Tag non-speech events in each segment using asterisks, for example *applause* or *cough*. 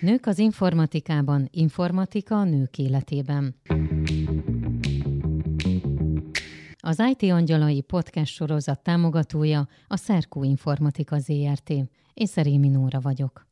Nők az informatikában, informatika a nők életében. Az IT Angyalai podcast sorozat támogatója a Szerkó Informatika ZRT. Én Szerémi Nóra vagyok.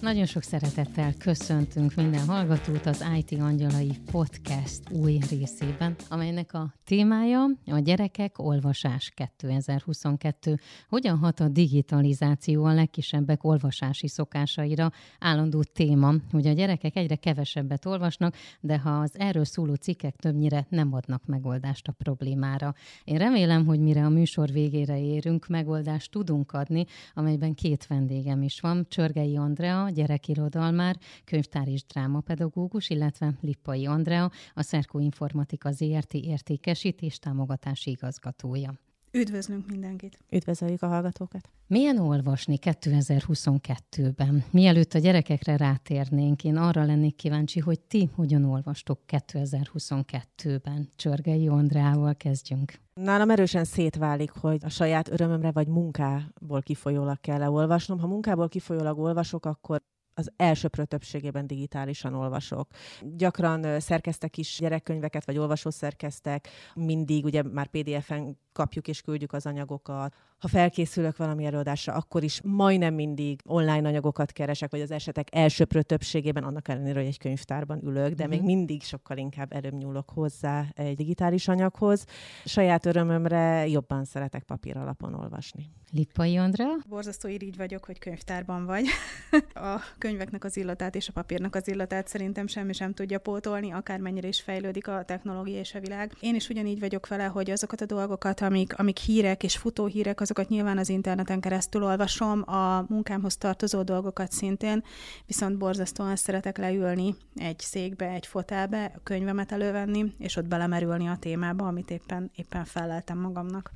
Nagyon sok szeretettel köszöntünk minden hallgatót az IT Angyalai Podcast új részében, amelynek a témája a gyerekek olvasás 2022. Hogyan hat a digitalizáció a legkisebbek olvasási szokásaira? Állandó téma, hogy a gyerekek egyre kevesebbet olvasnak, de ha az erről szóló cikkek többnyire nem adnak megoldást a problémára. Én remélem, hogy mire a műsor végére érünk, megoldást tudunk adni, amelyben két vendégem is van. Csörgei Andrea, gyerekirodalmár, könyvtár és drámapedagógus, illetve Lippai Andrea, a Szerkó Informatika ZRT értékesítés támogatási igazgatója. Üdvözlünk mindenkit! Üdvözöljük a hallgatókat! Milyen olvasni 2022-ben? Mielőtt a gyerekekre rátérnénk, én arra lennék kíváncsi, hogy ti hogyan olvastok 2022-ben. Csörgei Andrával kezdjünk. Nálam erősen szétválik, hogy a saját örömömre vagy munkából kifolyólag kell olvasnom. Ha munkából kifolyólag olvasok, akkor az elsőprő többségében digitálisan olvasok. Gyakran szerkeztek is gyerekkönyveket, vagy olvasószerkeztek, mindig ugye már PDF-en kapjuk és küldjük az anyagokat. Ha felkészülök valami előadásra, akkor is majdnem mindig online anyagokat keresek, vagy az esetek elsőprő többségében, annak ellenére, hogy egy könyvtárban ülök, de még mindig sokkal inkább előbb nyúlok hozzá egy digitális anyaghoz. Saját örömömre jobban szeretek papír alapon olvasni. Lippai Andrea? Borzasztó irigy vagyok, hogy könyvtárban vagy. *laughs* a könyveknek az illatát és a papírnak az illatát szerintem semmi sem tudja pótolni, akármennyire is fejlődik a technológia és a világ. Én is ugyanígy vagyok vele, hogy azokat a dolgokat, amik, amik hírek és futóhírek, azokat nyilván az interneten keresztül olvasom, a munkámhoz tartozó dolgokat szintén, viszont borzasztóan szeretek leülni egy székbe, egy fotelbe, a könyvemet elővenni, és ott belemerülni a témába, amit éppen, éppen feleltem magamnak.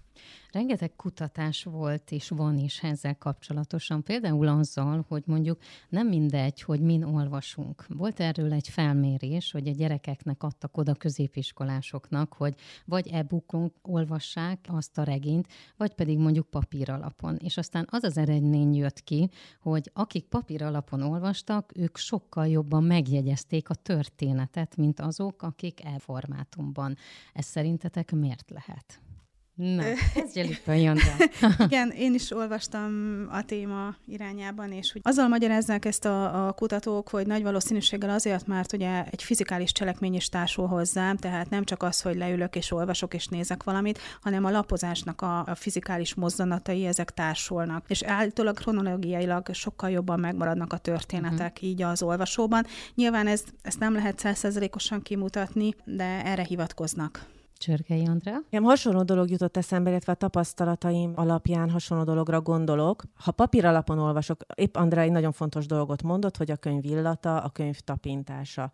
Rengeteg kutatás volt és van is ezzel kapcsolatosan, például azzal, hogy mondjuk nem mindegy, hogy min olvasunk. Volt erről egy felmérés, hogy a gyerekeknek adtak oda középiskolásoknak, hogy vagy e-bookon olvassák azt a regényt, vagy pedig mondjuk papír alapon. És aztán az az eredmény jött ki, hogy akik papír alapon olvastak, ők sokkal jobban megjegyezték a történetet, mint azok, akik e-formátumban. Ez szerintetek miért lehet? Na, kezdj el *laughs* Igen, én is olvastam a téma irányában, és hogy azzal magyarázzák ezt a, a kutatók, hogy nagy valószínűséggel azért, mert ugye egy fizikális cselekmény is társul hozzám, tehát nem csak az, hogy leülök és olvasok és nézek valamit, hanem a lapozásnak a, a fizikális mozzanatai, ezek társulnak. És állítólag kronológiailag sokkal jobban megmaradnak a történetek uh-huh. így az olvasóban. Nyilván ez, ezt nem lehet százszerzelékosan kimutatni, de erre hivatkoznak. Csörgei Andrea? Nekem hasonló dolog jutott eszembe, illetve a tapasztalataim alapján hasonló dologra gondolok. Ha papír alapon olvasok, épp Andrea egy nagyon fontos dolgot mondott, hogy a könyv illata, a könyv tapintása.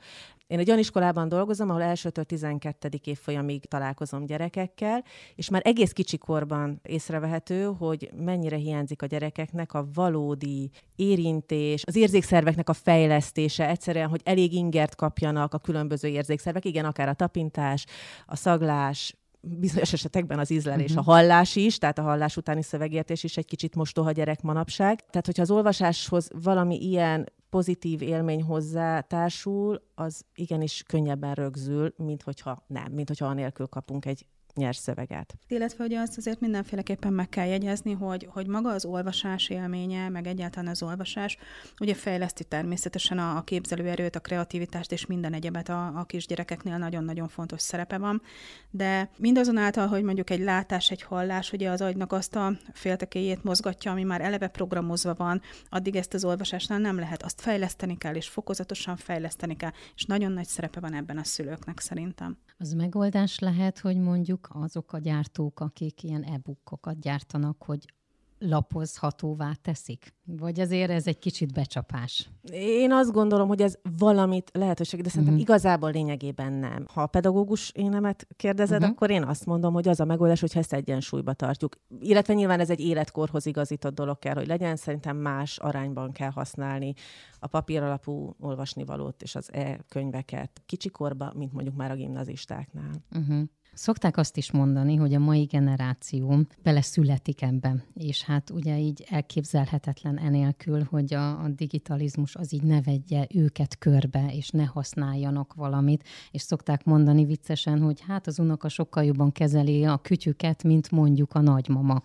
Én egy olyan iskolában dolgozom, ahol elsőtől 12. évfolyamig találkozom gyerekekkel, és már egész kicsikorban észrevehető, hogy mennyire hiányzik a gyerekeknek a valódi érintés, az érzékszerveknek a fejlesztése, egyszerűen, hogy elég ingert kapjanak a különböző érzékszervek, igen, akár a tapintás, a szaglás, bizonyos esetekben az ízlelés, uh-huh. a hallás is, tehát a hallás utáni szövegértés is egy kicsit mostoha gyerek manapság. Tehát, hogyha az olvasáshoz valami ilyen pozitív élmény hozzá társul, az igenis könnyebben rögzül, mint hogyha nem, mint hogyha anélkül kapunk egy nyers szöveget. Illetve, hogy azt azért mindenféleképpen meg kell jegyezni, hogy, hogy maga az olvasás élménye, meg egyáltalán az olvasás, ugye fejleszti természetesen a, a képzelőerőt, a kreativitást és minden egyebet a, a kisgyerekeknél nagyon-nagyon fontos szerepe van, de mindazonáltal, hogy mondjuk egy látás, egy hallás, ugye az agynak azt a féltekéjét mozgatja, ami már eleve programozva van, addig ezt az olvasásnál nem lehet. Azt fejleszteni kell, és fokozatosan fejleszteni kell, és nagyon nagy szerepe van ebben a szülőknek szerintem. Az megoldás lehet, hogy mondjuk azok a gyártók, akik ilyen e-bookokat gyártanak, hogy lapozhatóvá teszik? Vagy azért ez egy kicsit becsapás? Én azt gondolom, hogy ez valamit lehetőség, de szerintem uh-huh. igazából lényegében nem. Ha a pedagógus énemet kérdezed, uh-huh. akkor én azt mondom, hogy az a megoldás, hogyha ezt egyensúlyba tartjuk. Illetve nyilván ez egy életkorhoz igazított dolog kell, hogy legyen. Szerintem más arányban kell használni a papír alapú olvasnivalót és az e-könyveket kicsikorba, mint mondjuk már a gimnazistáknál. Uh-huh. Szokták azt is mondani, hogy a mai generáció beleszületik ebbe, és hát ugye így elképzelhetetlen enélkül, hogy a, a digitalizmus az így ne vegye őket körbe, és ne használjanak valamit, és szokták mondani viccesen, hogy hát az unoka sokkal jobban kezeli a kütyüket, mint mondjuk a nagymama.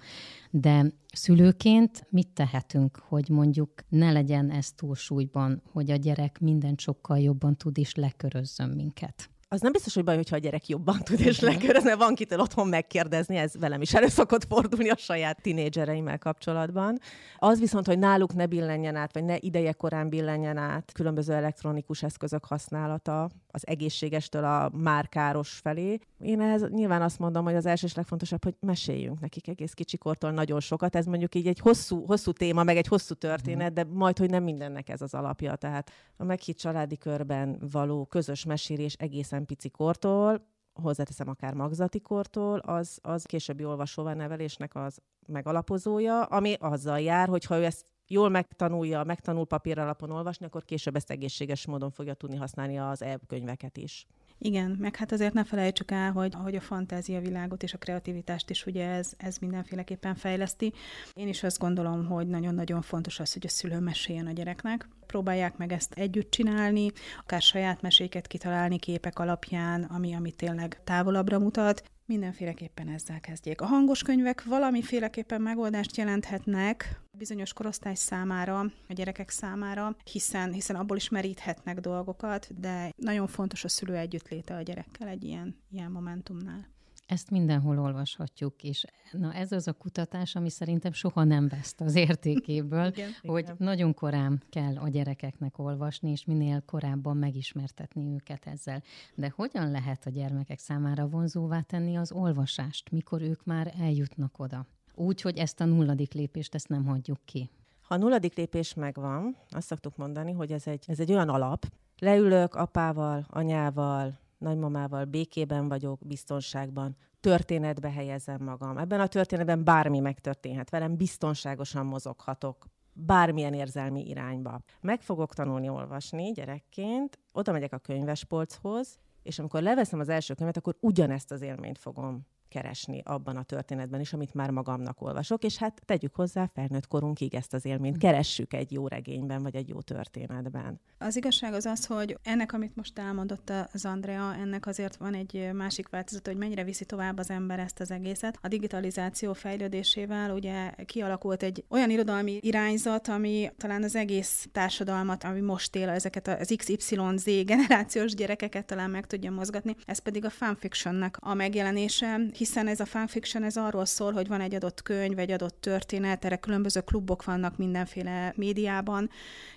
De szülőként mit tehetünk, hogy mondjuk ne legyen ez túlsúlyban, hogy a gyerek mindent sokkal jobban tud és lekörözzön minket? Az nem biztos, hogy baj, hogyha a gyerek jobban tud és leköröz, mert van kitől otthon megkérdezni, ez velem is elő szokott fordulni a saját tinédzsereimmel kapcsolatban. Az viszont, hogy náluk ne billenjen át, vagy ne ideje korán billenjen át különböző elektronikus eszközök használata, az egészségestől a márkáros felé. Én ehhez nyilván azt mondom, hogy az első és legfontosabb, hogy meséljünk nekik egész kicsikortól nagyon sokat. Ez mondjuk így egy hosszú, hosszú téma, meg egy hosszú történet, de majd, hogy nem mindennek ez az alapja. Tehát a meghitt családi körben való közös mesélés egészen pici kortól, hozzáteszem akár magzati kortól, az, az későbbi olvasóvá nevelésnek az megalapozója, ami azzal jár, hogy ha ő ezt jól megtanulja, megtanul papír alapon olvasni, akkor később ezt egészséges módon fogja tudni használni az e-könyveket is. Igen, meg hát azért ne felejtsük el, hogy, hogy a fantázia világot és a kreativitást is ugye ez, ez mindenféleképpen fejleszti. Én is azt gondolom, hogy nagyon-nagyon fontos az, hogy a szülő meséljen a gyereknek. Próbálják meg ezt együtt csinálni, akár saját meséket kitalálni képek alapján, ami, ami tényleg távolabbra mutat, Mindenféleképpen ezzel kezdjék. A hangos könyvek valamiféleképpen megoldást jelenthetnek bizonyos korosztály számára, a gyerekek számára, hiszen, hiszen abból is meríthetnek dolgokat, de nagyon fontos a szülő együttléte a gyerekkel egy ilyen, ilyen momentumnál. Ezt mindenhol olvashatjuk, és na ez az a kutatás, ami szerintem soha nem veszt az értékéből, *laughs* igen, hogy igen. nagyon korán kell a gyerekeknek olvasni, és minél korábban megismertetni őket ezzel. De hogyan lehet a gyermekek számára vonzóvá tenni az olvasást, mikor ők már eljutnak oda? Úgy, hogy ezt a nulladik lépést, ezt nem hagyjuk ki. Ha a nulladik lépés megvan, azt szoktuk mondani, hogy ez egy, ez egy olyan alap, leülök apával, anyával, nagymamával békében vagyok, biztonságban, történetbe helyezem magam. Ebben a történetben bármi megtörténhet velem, biztonságosan mozoghatok, bármilyen érzelmi irányba. Meg fogok tanulni olvasni gyerekként, oda megyek a könyvespolchoz, és amikor leveszem az első könyvet, akkor ugyanezt az élményt fogom keresni abban a történetben is, amit már magamnak olvasok, és hát tegyük hozzá felnőtt korunkig ezt az élményt, keressük egy jó regényben, vagy egy jó történetben. Az igazság az az, hogy ennek, amit most elmondott az Andrea, ennek azért van egy másik változat, hogy mennyire viszi tovább az ember ezt az egészet. A digitalizáció fejlődésével ugye kialakult egy olyan irodalmi irányzat, ami talán az egész társadalmat, ami most él, ezeket az XYZ generációs gyerekeket talán meg tudja mozgatni. Ez pedig a fanfictionnek a megjelenése, hiszen ez a fanfiction ez arról szól, hogy van egy adott könyv, egy adott történet, erre különböző klubok vannak mindenféle médiában,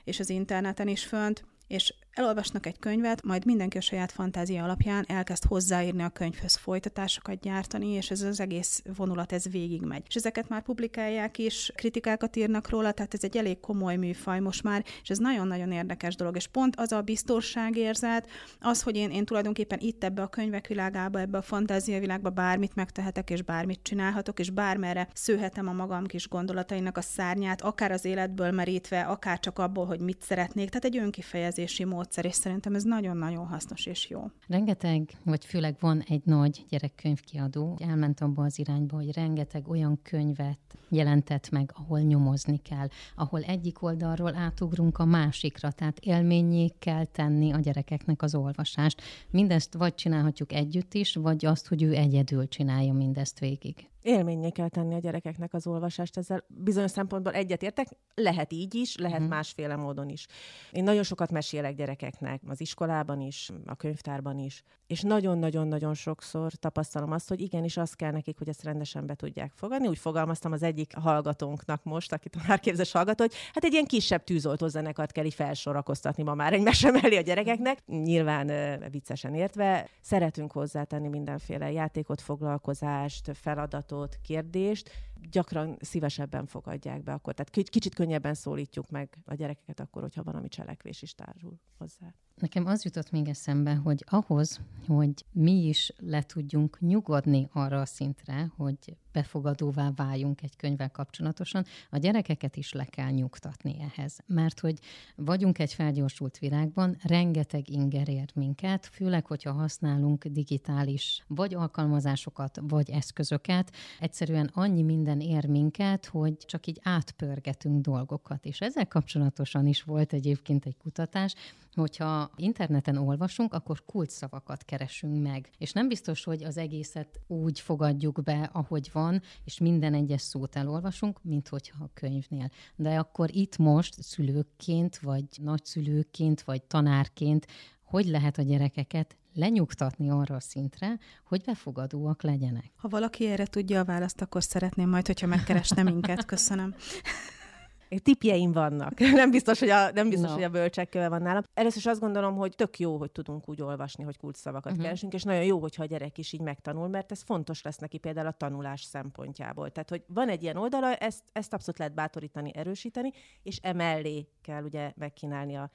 és az interneten is fönt, és elolvasnak egy könyvet, majd mindenki a saját fantázia alapján elkezd hozzáírni a könyvhöz folytatásokat gyártani, és ez az egész vonulat ez végigmegy. És ezeket már publikálják is, kritikákat írnak róla, tehát ez egy elég komoly műfaj most már, és ez nagyon-nagyon érdekes dolog. És pont az a biztonságérzet, az, hogy én, én tulajdonképpen itt ebbe a könyvek világába, ebbe a fantázia világba bármit megtehetek, és bármit csinálhatok, és bármerre szőhetem a magam kis gondolatainak a szárnyát, akár az életből merítve, akár csak abból, hogy mit szeretnék. Tehát egy önkifejezési mód módszer, és szerintem ez nagyon-nagyon hasznos és jó. Rengeteg, vagy főleg van egy nagy gyerekkönyvkiadó, elment abba az irányba, hogy rengeteg olyan könyvet jelentett meg, ahol nyomozni kell, ahol egyik oldalról átugrunk a másikra, tehát élményé kell tenni a gyerekeknek az olvasást. Mindezt vagy csinálhatjuk együtt is, vagy azt, hogy ő egyedül csinálja mindezt végig élményé kell tenni a gyerekeknek az olvasást. Ezzel bizonyos szempontból egyetértek, lehet így is, lehet uh-huh. másféle módon is. Én nagyon sokat mesélek gyerekeknek, az iskolában is, a könyvtárban is, és nagyon-nagyon-nagyon sokszor tapasztalom azt, hogy igenis az kell nekik, hogy ezt rendesen be tudják fogadni. Úgy fogalmaztam az egyik hallgatónknak most, akit már képzes hallgató, hogy hát egy ilyen kisebb tűzoltózenekart kell így felsorakoztatni ma már egy mese mellé a gyerekeknek. Nyilván viccesen értve, szeretünk hozzátenni mindenféle játékot, foglalkozást, feladatot, feladatot, kérdést, gyakran szívesebben fogadják be akkor. Tehát kicsit könnyebben szólítjuk meg a gyerekeket akkor, hogyha valami cselekvés is társul hozzá. Nekem az jutott még eszembe, hogy ahhoz, hogy mi is le tudjunk nyugodni arra a szintre, hogy befogadóvá váljunk egy könyvvel kapcsolatosan, a gyerekeket is le kell nyugtatni ehhez. Mert hogy vagyunk egy felgyorsult világban, rengeteg inger ér minket, főleg, hogyha használunk digitális vagy alkalmazásokat, vagy eszközöket. Egyszerűen annyi minden ér minket, hogy csak így átpörgetünk dolgokat. És ezzel kapcsolatosan is volt egyébként egy kutatás, hogyha interneten olvasunk, akkor kulcsszavakat keresünk meg. És nem biztos, hogy az egészet úgy fogadjuk be, ahogy van, és minden egyes szót elolvasunk, mint hogyha a könyvnél. De akkor itt most szülőkként, vagy nagyszülőként, vagy tanárként hogy lehet a gyerekeket lenyugtatni arra a szintre, hogy befogadóak legyenek. Ha valaki erre tudja a választ, akkor szeretném majd, hogyha megkeresne minket. Köszönöm. *laughs* Tipjeim vannak. *laughs* Nem biztos, hogy a, nem biztos, no. hogy a bölcsekköve van nálam. Először is azt gondolom, hogy tök jó, hogy tudunk úgy olvasni, hogy kulcsszavakat uh-huh. keresünk, és nagyon jó, hogyha a gyerek is így megtanul, mert ez fontos lesz neki például a tanulás szempontjából. Tehát, hogy van egy ilyen oldala, ezt, ezt abszolút lehet bátorítani, erősíteni, és emellé kell ugye megkínálni a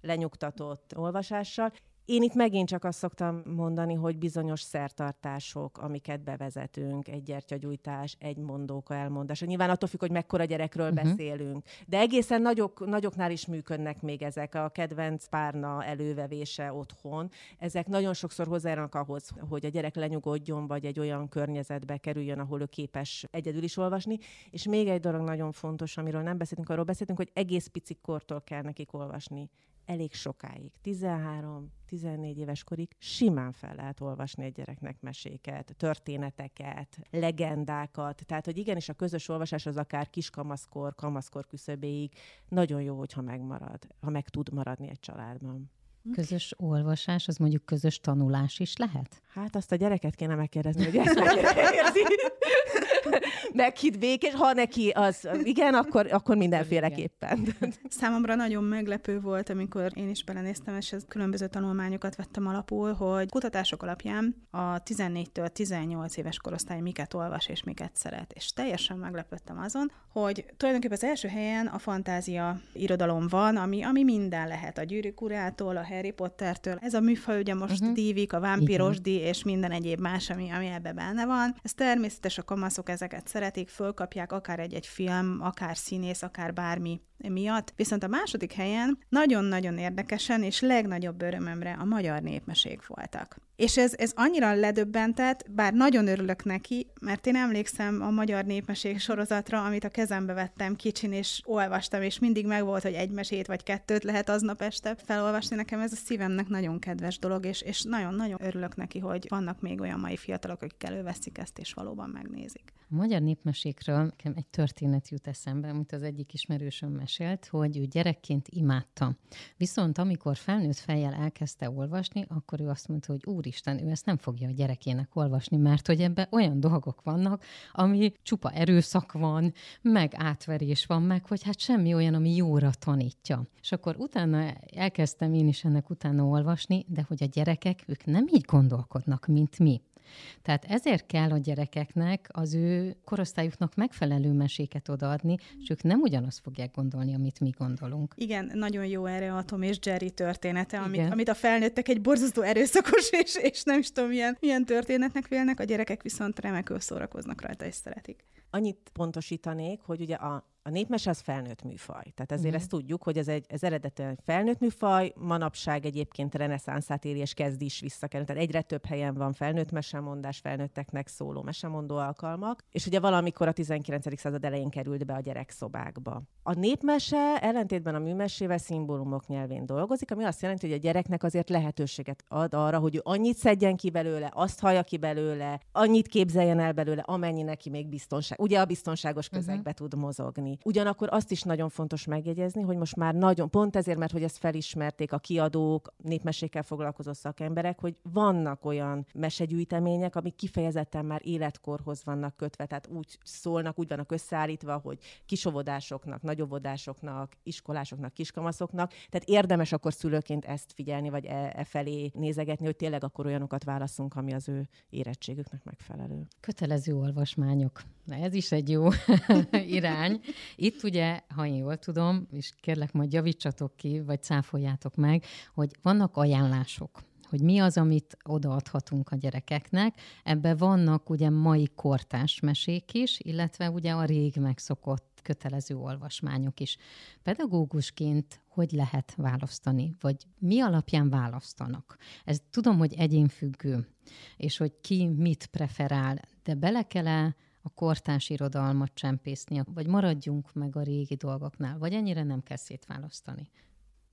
lenyugtatott olvasással, én itt megint csak azt szoktam mondani, hogy bizonyos szertartások, amiket bevezetünk, egy gyertyagyújtás, egy mondóka elmondása. Nyilván attól függ, hogy mekkora gyerekről uh-huh. beszélünk. De egészen nagyok, nagyoknál is működnek még ezek a kedvenc párna elővevése otthon. Ezek nagyon sokszor hozzájárnak ahhoz, hogy a gyerek lenyugodjon, vagy egy olyan környezetbe kerüljön, ahol ő képes egyedül is olvasni. És még egy dolog nagyon fontos, amiről nem beszéltünk, arról beszéltünk, hogy egész pici kortól kell nekik olvasni elég sokáig, 13-14 éves korig simán fel lehet olvasni egy gyereknek meséket, történeteket, legendákat. Tehát, hogy igenis a közös olvasás az akár kiskamaszkor, kamaszkor küszöbéig nagyon jó, hogyha megmarad, ha meg tud maradni egy családban. Közös olvasás, az mondjuk közös tanulás is lehet? Hát azt a gyereket kéne megkérdezni, hogy ezt érzi *laughs* meghitt békés, ha neki az igen, akkor, akkor mindenféleképpen. Számomra nagyon meglepő volt, amikor én is belenéztem, és ez különböző tanulmányokat vettem alapul, hogy kutatások alapján a 14-től 18 éves korosztály miket olvas és miket szeret. És teljesen meglepődtem azon, hogy tulajdonképpen az első helyen a fantázia irodalom van, ami, ami minden lehet. A gyűrűk urától, a Harry Pottertől. Ez a műfaj ugye most uh-huh. dívik, a vámpírosdi és minden egyéb más, ami, ami ebbe benne van. Ez természetes, a kamaszok ezeket szeretik, fölkapják akár egy-egy film, akár színész, akár bármi miatt. Viszont a második helyen nagyon-nagyon érdekesen és legnagyobb örömömre a magyar népmesék voltak. És ez, ez annyira ledöbbentett, bár nagyon örülök neki, mert én emlékszem a magyar népmesék sorozatra, amit a kezembe vettem kicsin, és olvastam, és mindig megvolt, hogy egy mesét vagy kettőt lehet aznap este felolvasni. Nekem ez a szívemnek nagyon kedves dolog, és, és nagyon-nagyon örülök neki, hogy vannak még olyan mai fiatalok, akik előveszik ezt, és valóban megnézik. A magyar népmesékről nekem egy történet jut eszembe, amit az egyik ismerősöm mesélt, hogy ő gyerekként imádta. Viszont amikor felnőtt fejjel elkezdte olvasni, akkor ő azt mondta, hogy úristen, ő ezt nem fogja a gyerekének olvasni, mert hogy ebbe olyan dolgok vannak, ami csupa erőszak van, meg átverés van, meg hogy hát semmi olyan, ami jóra tanítja. És akkor utána elkezdtem én is ennek utána olvasni, de hogy a gyerekek, ők nem így gondolkodnak, mint mi. Tehát ezért kell a gyerekeknek az ő korosztályuknak megfelelő meséket odaadni, és ők nem ugyanazt fogják gondolni, amit mi gondolunk. Igen, nagyon jó erre a Tom és Jerry története, amit, amit a felnőttek egy borzasztó erőszakos, és, és nem is tudom, milyen, milyen történetnek vélnek, a gyerekek viszont remekül szórakoznak rajta, és szeretik. Annyit pontosítanék, hogy ugye a a népmese az felnőtt műfaj. Tehát ezért uh-huh. ezt tudjuk, hogy ez, egy, ez eredetileg felnőtt műfaj, manapság egyébként reneszánszát éri és kezd is visszakerülni. Tehát egyre több helyen van felnőtt mesemondás, felnőtteknek szóló mesemondó alkalmak, és ugye valamikor a 19. század elején került be a gyerekszobákba. A népmese ellentétben a műmesével szimbólumok nyelvén dolgozik, ami azt jelenti, hogy a gyereknek azért lehetőséget ad arra, hogy ő annyit szedjen ki belőle, azt hallja ki belőle, annyit képzeljen el belőle, amennyi neki még biztonság. Ugye a biztonságos közegbe uh-huh. tud mozogni. Ugyanakkor azt is nagyon fontos megjegyezni, hogy most már nagyon, pont ezért, mert hogy ezt felismerték a kiadók, népmesékkel foglalkozó szakemberek, hogy vannak olyan mesegyűjtemények, amik kifejezetten már életkorhoz vannak kötve, tehát úgy szólnak, úgy vannak összeállítva, hogy kisovodásoknak, nagyobbodásoknak, iskolásoknak, kiskamaszoknak, tehát érdemes akkor szülőként ezt figyelni, vagy e, e felé nézegetni, hogy tényleg akkor olyanokat válaszunk, ami az ő érettségüknek megfelelő. Kötelező olvasmányok. Na ez is egy jó *laughs* irány. Itt ugye, ha én jól tudom, és kérlek majd javítsatok ki, vagy cáfoljátok meg, hogy vannak ajánlások hogy mi az, amit odaadhatunk a gyerekeknek. Ebben vannak ugye mai kortás mesék is, illetve ugye a rég megszokott kötelező olvasmányok is. Pedagógusként hogy lehet választani, vagy mi alapján választanak? Ez tudom, hogy egyénfüggő, és hogy ki mit preferál, de bele kell a kortárs irodalmat csempészni, vagy maradjunk meg a régi dolgoknál, vagy ennyire nem kell szétválasztani?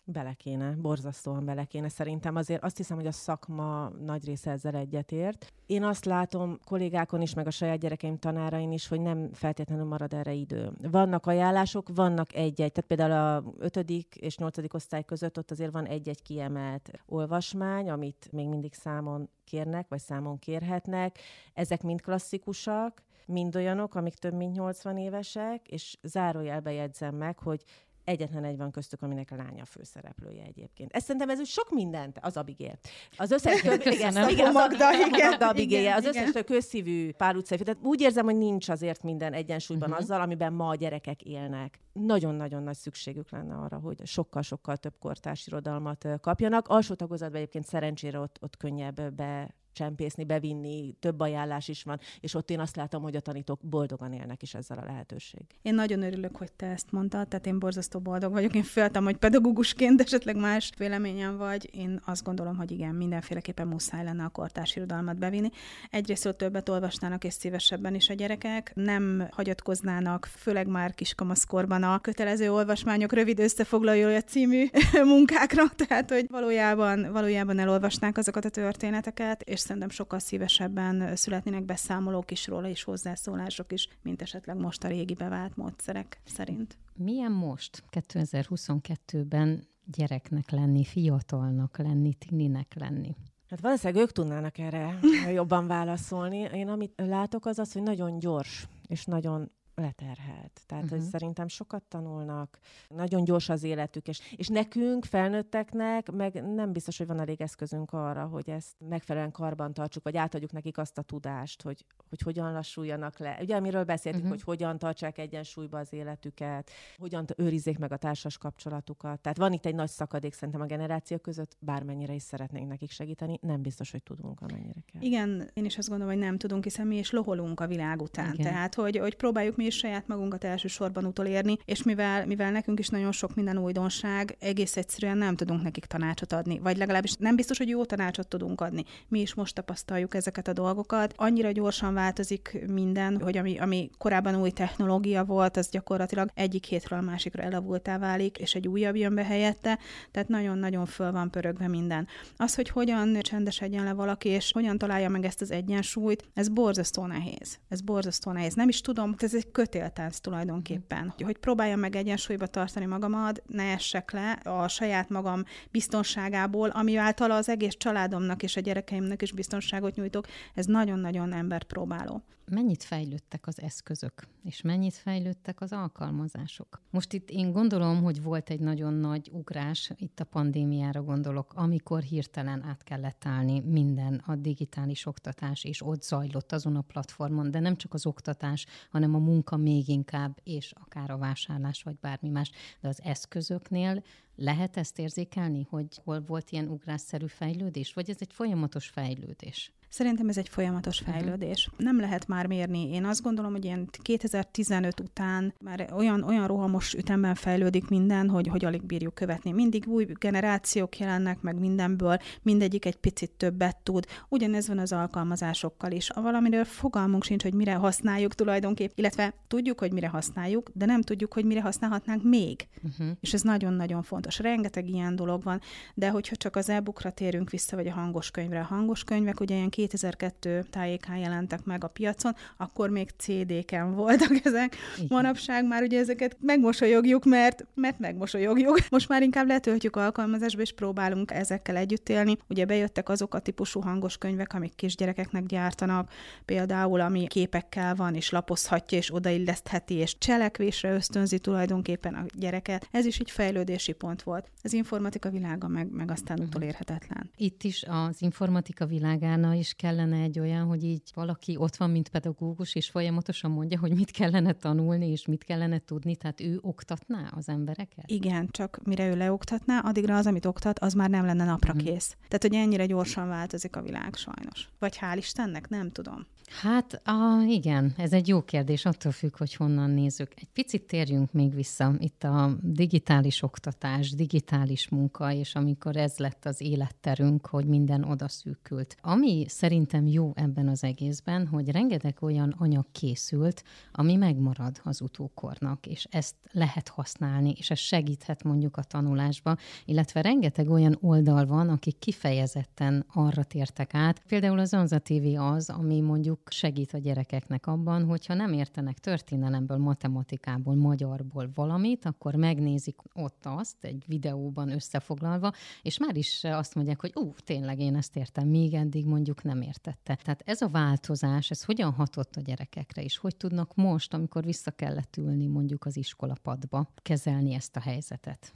Bele kéne, borzasztóan bele kéne. Szerintem azért azt hiszem, hogy a szakma nagy része ezzel egyetért. Én azt látom kollégákon is, meg a saját gyerekeim tanárain is, hogy nem feltétlenül marad erre idő. Vannak ajánlások, vannak egy-egy, tehát például a 5. és 8. osztály között ott azért van egy-egy kiemelt olvasmány, amit még mindig számon kérnek, vagy számon kérhetnek. Ezek mind klasszikusak, mind olyanok, amik több mint 80 évesek, és zárójelbe jegyzem meg, hogy egyetlen egy van köztük, aminek a lánya a főszereplője egyébként. Ezt szerintem ez sok mindent, az Abigél. Az összes *laughs* több, igen, Magda, igen, Magda Abigél, az összes több közszívű pár utcai. Tehát úgy érzem, hogy nincs azért minden egyensúlyban uh-huh. azzal, amiben ma a gyerekek élnek. Nagyon-nagyon nagy szükségük lenne arra, hogy sokkal-sokkal több kortárs irodalmat kapjanak. Alsó tagozatban egyébként szerencsére ott, ott könnyebb be csempészni, bevinni, több ajánlás is van, és ott én azt látom, hogy a tanítók boldogan élnek is ezzel a lehetőség. Én nagyon örülök, hogy te ezt mondtad, tehát én borzasztó boldog vagyok. Én féltem, hogy pedagógusként esetleg más véleményem vagy. Én azt gondolom, hogy igen, mindenféleképpen muszáj lenne a kortárs irodalmat bevinni. Egyrészt többet olvasnának és szívesebben is a gyerekek, nem hagyatkoznának, főleg már kiskamaszkorban a kötelező olvasmányok rövid összefoglalója című *laughs* munkákra, tehát hogy valójában, valójában elolvasnák azokat a történeteket, és szerintem sokkal szívesebben születnének beszámolók is róla, és hozzászólások is, mint esetleg most a régi bevált módszerek szerint. Milyen most, 2022-ben gyereknek lenni, fiatalnak lenni, tininek lenni? Hát valószínűleg ők tudnának erre *laughs* jobban válaszolni. Én amit látok az az, hogy nagyon gyors és nagyon leterhelt. Tehát, uh-huh. hogy mhm. szerintem sokat tanulnak, nagyon gyors az életük, és, és nekünk, felnőtteknek, meg nem biztos, hogy van elég eszközünk arra, hogy ezt megfelelően karban tartsuk, vagy átadjuk nekik azt a tudást, hogy, hogy hogyan lassuljanak le. Ugye, amiről beszéltünk, uh-huh. hogy hogyan tartsák egyensúlyba az életüket, hogyan őrizzék meg a társas kapcsolatukat. Tehát van itt egy nagy szakadék szerintem a generációk között, bármennyire is szeretnénk nekik segíteni, nem biztos, hogy tudunk, amennyire kell. Igen, én is azt gondolom, hogy nem tudunk, hiszen mi is loholunk a világ után. Igen. Tehát, hogy, hogy próbáljuk mi is saját magunkat elsősorban utolérni, és mivel, mivel nekünk is nagyon sok minden újdonság, egész egyszerűen nem tudunk nekik tanácsot adni, vagy legalábbis nem biztos, hogy jó tanácsot tudunk adni. Mi is most tapasztaljuk ezeket a dolgokat. Annyira gyorsan változik minden, hogy ami, ami korábban új technológia volt, az gyakorlatilag egyik hétről a másikra elavultá válik, és egy újabb jön be helyette, tehát nagyon-nagyon föl van pörögve minden. Az, hogy hogyan csendesedjen le valaki, és hogyan találja meg ezt az egyensúlyt, ez borzasztó nehéz. Ez borzasztó nehéz. Nem is tudom, ez egy kötéltánc tulajdonképpen. Mm. Hogy próbáljam meg egyensúlyba tartani magamat, ne essek le a saját magam biztonságából, ami által az egész családomnak és a gyerekeimnek is biztonságot nyújtok, ez nagyon-nagyon emberpróbáló mennyit fejlődtek az eszközök, és mennyit fejlődtek az alkalmazások. Most itt én gondolom, hogy volt egy nagyon nagy ugrás, itt a pandémiára gondolok, amikor hirtelen át kellett állni minden a digitális oktatás, és ott zajlott azon a platformon, de nem csak az oktatás, hanem a munka még inkább, és akár a vásárlás, vagy bármi más, de az eszközöknél lehet ezt érzékelni, hogy hol volt ilyen ugrásszerű fejlődés, vagy ez egy folyamatos fejlődés? Szerintem ez egy folyamatos mhm. fejlődés. Uh-huh. Nem lehet már mérni. Én azt gondolom, hogy ilyen 2015 után már olyan, olyan rohamos ütemben fejlődik minden, hogy, hogy alig bírjuk követni. Mindig új generációk jelennek meg mindenből, mindegyik egy picit többet tud. Ugyanez van az alkalmazásokkal is. A valamiről fogalmunk sincs, hogy mire használjuk tulajdonképp, illetve tudjuk, hogy mire használjuk, de nem tudjuk, hogy mire használhatnánk még. Uh-huh. És ez nagyon-nagyon fontos. Rengeteg ilyen dolog van, de hogyha csak az e-bookra térünk vissza, vagy a hangos könyvre, a hangos könyvek ugye ilyen 2002 tájékán jelentek meg a piacon, akkor még CD-ken voltak *laughs* ezek. Igen. Manapság már ugye ezeket megmosolyogjuk, mert, mert megmosolyogjuk. Most már inkább letöltjük alkalmazásba, és próbálunk ezekkel együtt élni. Ugye bejöttek azok a típusú hangos könyvek, amik kisgyerekeknek gyártanak, például ami képekkel van, és lapozhatja, és odaillesztheti, és cselekvésre ösztönzi tulajdonképpen a gyereket. Ez is egy fejlődési pont volt. Az informatika világa meg, meg aztán uh-huh. utolérhetetlen. Itt is az informatika világánál is is kellene egy olyan, hogy így valaki ott van, mint pedagógus, és folyamatosan mondja, hogy mit kellene tanulni, és mit kellene tudni, tehát ő oktatná az embereket? Igen, csak mire ő leoktatná, addigra az, amit oktat, az már nem lenne napra kész. Tehát, hogy ennyire gyorsan változik a világ sajnos. Vagy hál' Istennek, nem tudom. Hát a, igen, ez egy jó kérdés, attól függ, hogy honnan nézzük. Egy picit térjünk még vissza. Itt a digitális oktatás, digitális munka, és amikor ez lett az életterünk, hogy minden oda szűkült. Ami szerintem jó ebben az egészben, hogy rengeteg olyan anyag készült, ami megmarad az utókornak, és ezt lehet használni, és ez segíthet mondjuk a tanulásba, illetve rengeteg olyan oldal van, akik kifejezetten arra tértek át. Például az Anza TV az, ami mondjuk segít a gyerekeknek abban, hogyha nem értenek történelemből, matematikából, magyarból valamit, akkor megnézik ott azt egy videóban összefoglalva, és már is azt mondják, hogy ú, tényleg én ezt értem, még eddig mondjuk nem értette. Tehát ez a változás, ez hogyan hatott a gyerekekre, és hogy tudnak most, amikor vissza kellett ülni mondjuk az iskolapadba, kezelni ezt a helyzetet?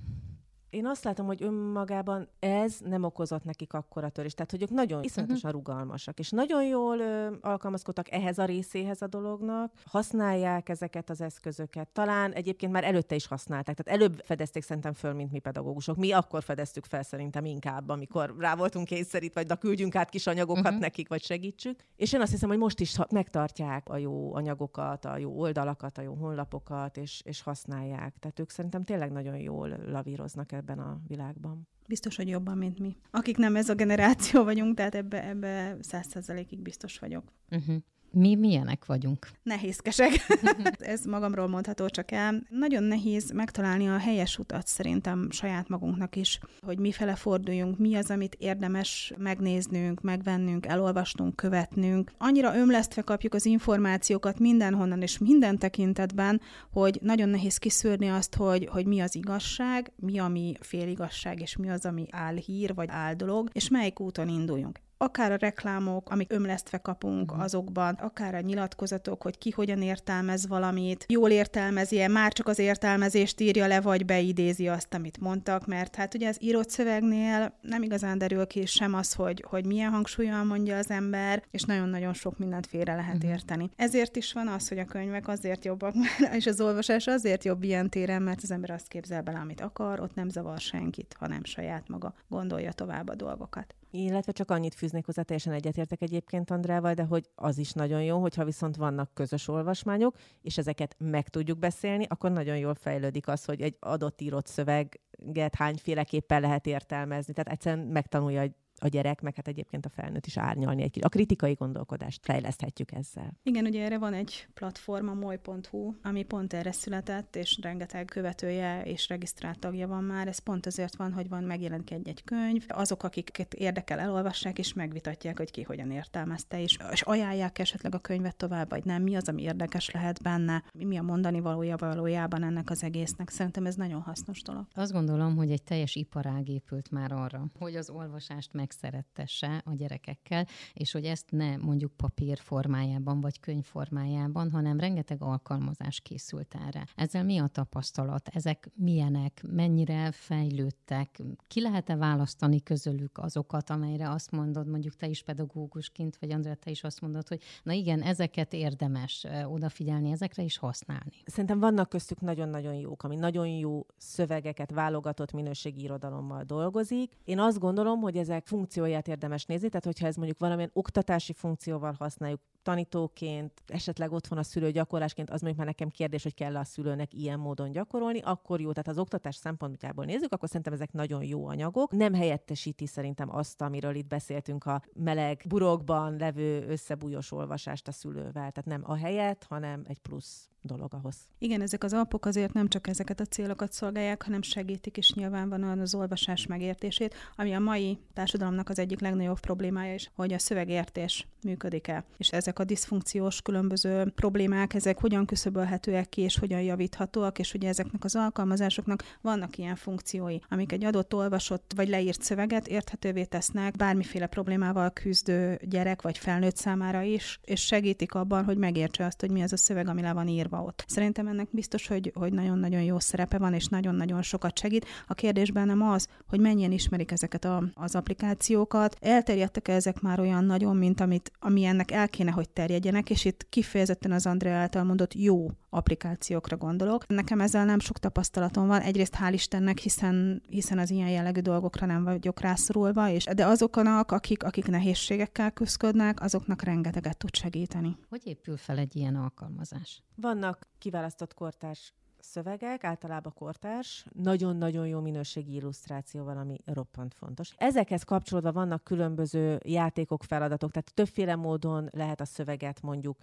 Én azt látom, hogy önmagában ez nem okozott nekik akkora törést. Tehát, hogy ők nagyon iszonyatosan uh-huh. rugalmasak, és nagyon jól ö, alkalmazkodtak ehhez a részéhez a dolognak, használják ezeket az eszközöket. Talán egyébként már előtte is használták, tehát előbb fedezték szerintem föl, mint mi pedagógusok. Mi akkor fedeztük fel szerintem inkább, amikor rá voltunk kényszerít, vagy da küldjünk át kis anyagokat uh-huh. nekik, vagy segítsük. És én azt hiszem, hogy most is megtartják a jó anyagokat, a jó oldalakat, a jó honlapokat, és, és használják. Tehát ők szerintem tényleg nagyon jól lavíroznak ebben a világban. Biztos, hogy jobban, mint mi. Akik nem ez a generáció vagyunk, tehát ebbe, ebbe száz százalékig biztos vagyok. Uh-huh. Mi milyenek vagyunk? Nehézkesek. *laughs* Ez magamról mondható csak el. Nagyon nehéz megtalálni a helyes utat szerintem saját magunknak is, hogy mifele forduljunk, mi az, amit érdemes megnéznünk, megvennünk, elolvasnunk, követnünk. Annyira ömlesztve kapjuk az információkat mindenhonnan és minden tekintetben, hogy nagyon nehéz kiszűrni azt, hogy, hogy mi az igazság, mi ami féligazság, és mi az, ami álhír vagy áldolog, és melyik úton induljunk akár a reklámok, amik ömlesztve kapunk uh-huh. azokban, akár a nyilatkozatok, hogy ki hogyan értelmez valamit, jól értelmezi-e, már csak az értelmezést írja le, vagy beidézi azt, amit mondtak, mert hát ugye az írott szövegnél nem igazán derül ki sem az, hogy, hogy milyen hangsúlyan mondja az ember, és nagyon-nagyon sok mindent félre lehet uh-huh. érteni. Ezért is van az, hogy a könyvek azért jobbak, *laughs* és az olvasás azért jobb ilyen téren, mert az ember azt képzel bele, amit akar, ott nem zavar senkit, hanem saját maga gondolja tovább a dolgokat. Illetve csak annyit fűznék hozzá, teljesen egyetértek egyébként Andrával, de hogy az is nagyon jó, hogyha viszont vannak közös olvasmányok, és ezeket meg tudjuk beszélni, akkor nagyon jól fejlődik az, hogy egy adott írott szöveget hányféleképpen lehet értelmezni. Tehát egyszerűen megtanulja a gyerek, meg hát egyébként a felnőtt is árnyalni egy kicsit. A kritikai gondolkodást fejleszthetjük ezzel. Igen, ugye erre van egy platform, a moly.hu, ami pont erre született, és rengeteg követője és regisztrált tagja van már. Ez pont azért van, hogy van megjelenik egy-egy könyv. Azok, akiket érdekel, elolvassák, és megvitatják, hogy ki hogyan értelmezte, és, és ajánlják esetleg a könyvet tovább, vagy nem, mi az, ami érdekes lehet benne, mi a mondani valója valójában ennek az egésznek. Szerintem ez nagyon hasznos dolog. Azt gondolom, hogy egy teljes iparág épült már arra, hogy az olvasást meg megszerettesse a gyerekekkel, és hogy ezt ne mondjuk papír formájában vagy könyv formájában, hanem rengeteg alkalmazás készült erre. Ezzel mi a tapasztalat? Ezek milyenek? Mennyire fejlődtek? Ki lehet-e választani közülük azokat, amelyre azt mondod, mondjuk te is pedagógusként, vagy Andrea, te is azt mondod, hogy na igen, ezeket érdemes odafigyelni, ezekre is használni. Szerintem vannak köztük nagyon-nagyon jók, ami nagyon jó szövegeket, válogatott minőségi irodalommal dolgozik. Én azt gondolom, hogy ezek funkcióját érdemes nézni, tehát hogyha ez mondjuk valamilyen oktatási funkcióval használjuk, tanítóként, esetleg otthon a szülő gyakorlásként, az mondjuk már nekem kérdés, hogy kell a szülőnek ilyen módon gyakorolni, akkor jó. Tehát az oktatás szempontjából nézzük, akkor szerintem ezek nagyon jó anyagok. Nem helyettesíti szerintem azt, amiről itt beszéltünk, a meleg burokban levő összebújos olvasást a szülővel. Tehát nem a helyet, hanem egy plusz dolog ahhoz. Igen, ezek az alpok azért nem csak ezeket a célokat szolgálják, hanem segítik is nyilvánvalóan az olvasás megértését, ami a mai társadalomnak az egyik legnagyobb problémája is, hogy a szövegértés működik-e. És ezek a diszfunkciós különböző problémák, ezek hogyan küszöbölhetőek ki, és hogyan javíthatóak, és ugye ezeknek az alkalmazásoknak vannak ilyen funkciói, amik egy adott olvasott vagy leírt szöveget érthetővé tesznek bármiféle problémával küzdő gyerek vagy felnőtt számára is, és segítik abban, hogy megértse azt, hogy mi az a szöveg, ami le van írva megtartva ott. Szerintem ennek biztos, hogy, hogy nagyon-nagyon jó szerepe van, és nagyon-nagyon sokat segít. A kérdés bennem az, hogy mennyien ismerik ezeket a, az applikációkat, elterjedtek -e ezek már olyan nagyon, mint amit, ami ennek el kéne, hogy terjedjenek, és itt kifejezetten az Andrea által mondott jó applikációkra gondolok. Nekem ezzel nem sok tapasztalatom van. Egyrészt hál' Istennek, hiszen, hiszen az ilyen jellegű dolgokra nem vagyok rászorulva, és de azoknak, akik, akik nehézségekkel küzdködnek, azoknak rengeteget tud segíteni. Hogy épül fel egy ilyen alkalmazás? Vannak kiválasztott kortárs szövegek, általában kortárs, nagyon-nagyon jó minőségi illusztráció valami roppant fontos. Ezekhez kapcsolódva vannak különböző játékok, feladatok, tehát többféle módon lehet a szöveget mondjuk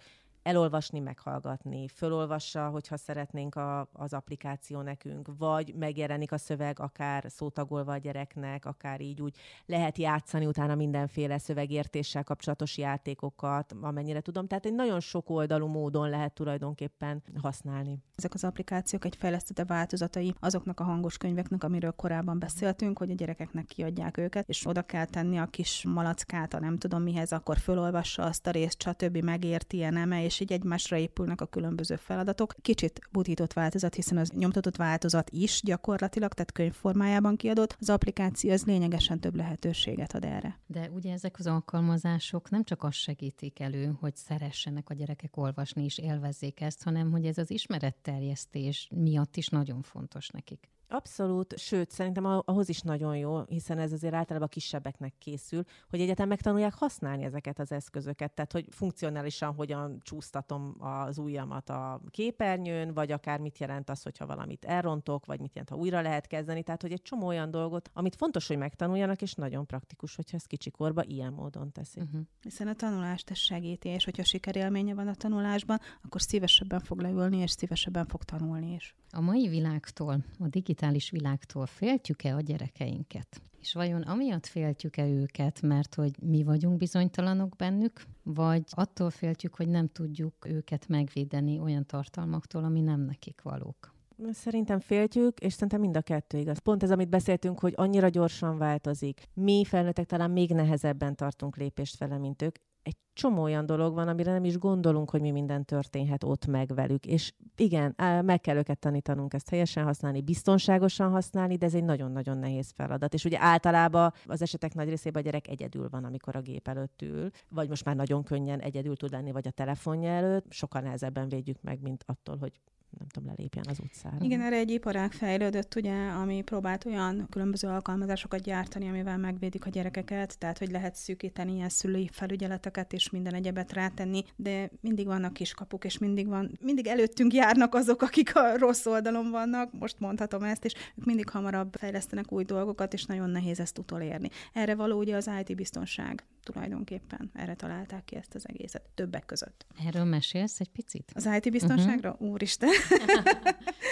elolvasni, meghallgatni, fölolvassa, hogyha szeretnénk a, az applikáció nekünk, vagy megjelenik a szöveg akár szótagolva a gyereknek, akár így úgy lehet játszani utána mindenféle szövegértéssel kapcsolatos játékokat, amennyire tudom. Tehát egy nagyon sok oldalú módon lehet tulajdonképpen használni. Ezek az applikációk egy fejlesztette változatai azoknak a hangos könyveknek, amiről korábban beszéltünk, hogy a gyerekeknek kiadják őket, és oda kell tenni a kis malackát, a nem tudom mihez, akkor fölolvassa azt a részt, stb. megérti, nem és és így egymásra épülnek a különböző feladatok. Kicsit butított változat, hiszen az nyomtatott változat is gyakorlatilag, tehát könyvformájában kiadott. Az applikáció az lényegesen több lehetőséget ad erre. De ugye ezek az alkalmazások nem csak azt segítik elő, hogy szeressenek a gyerekek olvasni és élvezzék ezt, hanem hogy ez az ismeretterjesztés miatt is nagyon fontos nekik. Abszolút, sőt, szerintem ahhoz is nagyon jó, hiszen ez azért általában kisebbeknek készül, hogy egyetem megtanulják használni ezeket az eszközöket, tehát hogy funkcionálisan hogyan csúsztatom az ujjamat a képernyőn, vagy akár mit jelent az, hogyha valamit elrontok, vagy mit jelent, ha újra lehet kezdeni, tehát hogy egy csomó olyan dolgot, amit fontos, hogy megtanuljanak, és nagyon praktikus, hogyha ezt kicsikorba ilyen módon teszik. Uh-huh. Hiszen a tanulást ez segíti, és hogyha sikerélménye van a tanulásban, akkor szívesebben fog leülni, és szívesebben fog tanulni is. A mai világtól, a digitális világtól féltjük-e a gyerekeinket? És vajon amiatt féltjük-e őket, mert hogy mi vagyunk bizonytalanok bennük, vagy attól féltjük, hogy nem tudjuk őket megvédeni olyan tartalmaktól, ami nem nekik valók? Szerintem féltjük, és szerintem mind a kettő igaz. Pont ez, amit beszéltünk, hogy annyira gyorsan változik. Mi felnőttek talán még nehezebben tartunk lépést vele, mint ők egy csomó olyan dolog van, amire nem is gondolunk, hogy mi minden történhet ott meg velük. És igen, meg kell őket tanítanunk ezt helyesen használni, biztonságosan használni, de ez egy nagyon-nagyon nehéz feladat. És ugye általában az esetek nagy részében a gyerek egyedül van, amikor a gép előtt ül, vagy most már nagyon könnyen egyedül tud lenni, vagy a telefonja előtt. Sokkal nehezebben védjük meg, mint attól, hogy nem tudom, lelépjen az utcára. Igen, erre egy iparág fejlődött, ugye, ami próbált olyan különböző alkalmazásokat gyártani, amivel megvédik a gyerekeket, tehát hogy lehet szűkíteni ilyen szülői felügyeleteket és minden egyebet rátenni, de mindig vannak kiskapuk, és mindig van, mindig előttünk járnak azok, akik a rossz oldalon vannak, most mondhatom ezt, és ők mindig hamarabb fejlesztenek új dolgokat, és nagyon nehéz ezt utolérni. Erre való ugye az IT biztonság tulajdonképpen. Erre találták ki ezt az egészet, többek között. Erről mesélsz egy picit? Az IT biztonságra? Uh-huh. Úristen! *laughs*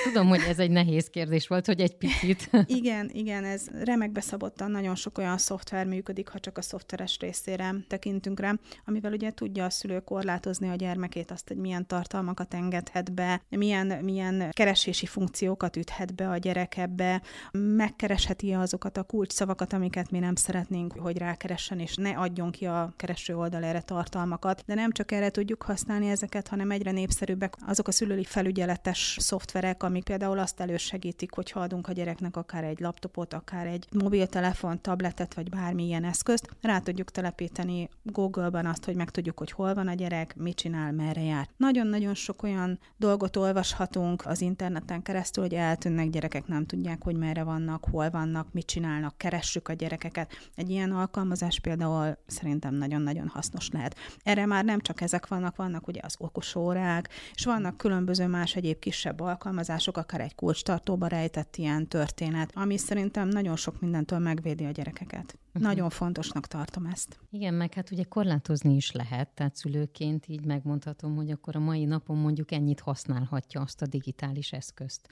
Tudom, hogy ez egy nehéz kérdés volt, hogy egy picit. *laughs* igen, igen, ez remekbe szabottan nagyon sok olyan szoftver működik, ha csak a szoftveres részére tekintünk rá, amivel ugye tudja a szülő korlátozni a gyermekét, azt, hogy milyen tartalmakat engedhet be, milyen, milyen keresési funkciókat üthet be a gyerek ebbe, megkeresheti azokat a kulcsszavakat, amiket mi nem szeretnénk, hogy rákeressen, és ne adjon ki a kereső oldal erre tartalmakat. De nem csak erre tudjuk használni ezeket, hanem egyre népszerűbbek azok a szülői felügyeletes szoftverek, amik például azt elősegítik, hogy adunk a gyereknek akár egy laptopot, akár egy mobiltelefon, tabletet, vagy bármilyen eszközt, rá tudjuk telepíteni Google-ban azt, hogy megtudjuk, hogy hol van a gyerek, mit csinál, merre jár. Nagyon-nagyon sok olyan dolgot olvashatunk az interneten keresztül, hogy eltűnnek gyerekek, nem tudják, hogy merre vannak, hol vannak, mit csinálnak, keressük a gyerekeket. Egy ilyen alkalmazás például szerintem nagyon-nagyon hasznos lehet. Erre már nem csak ezek vannak, vannak ugye az okos órák, és vannak különböző más egyéb kisebb alkalmazások, akár egy kulcstartóba rejtett ilyen történet, ami szerintem nagyon sok mindentől megvédi a gyerekeket. Uh-huh. Nagyon fontosnak tartom ezt. Igen, meg hát ugye korlátozni is lehet, tehát szülőként így megmondhatom, hogy akkor a mai napon mondjuk ennyit használhatja azt a digitális eszközt.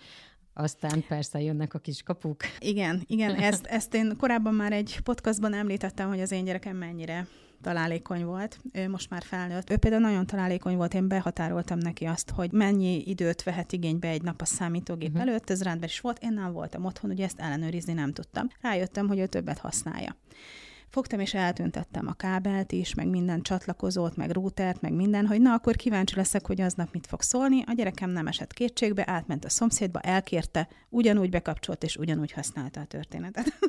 Aztán persze jönnek a kis kapuk. Igen, igen, *laughs* ezt, ezt én korábban már egy podcastban említettem, hogy az én gyerekem mennyire találékony volt, ő most már felnőtt. Ő például nagyon találékony volt, én behatároltam neki azt, hogy mennyi időt vehet igénybe egy nap a számítógép uh-huh. előtt, ez rendben is volt, én nem voltam otthon, ugye ezt ellenőrizni nem tudtam. Rájöttem, hogy ő többet használja fogtam és eltüntettem a kábelt is, meg minden csatlakozót, meg routert, meg minden, hogy na, akkor kíváncsi leszek, hogy aznap mit fog szólni. A gyerekem nem esett kétségbe, átment a szomszédba, elkérte, ugyanúgy bekapcsolt, és ugyanúgy használta a történetet. *laughs*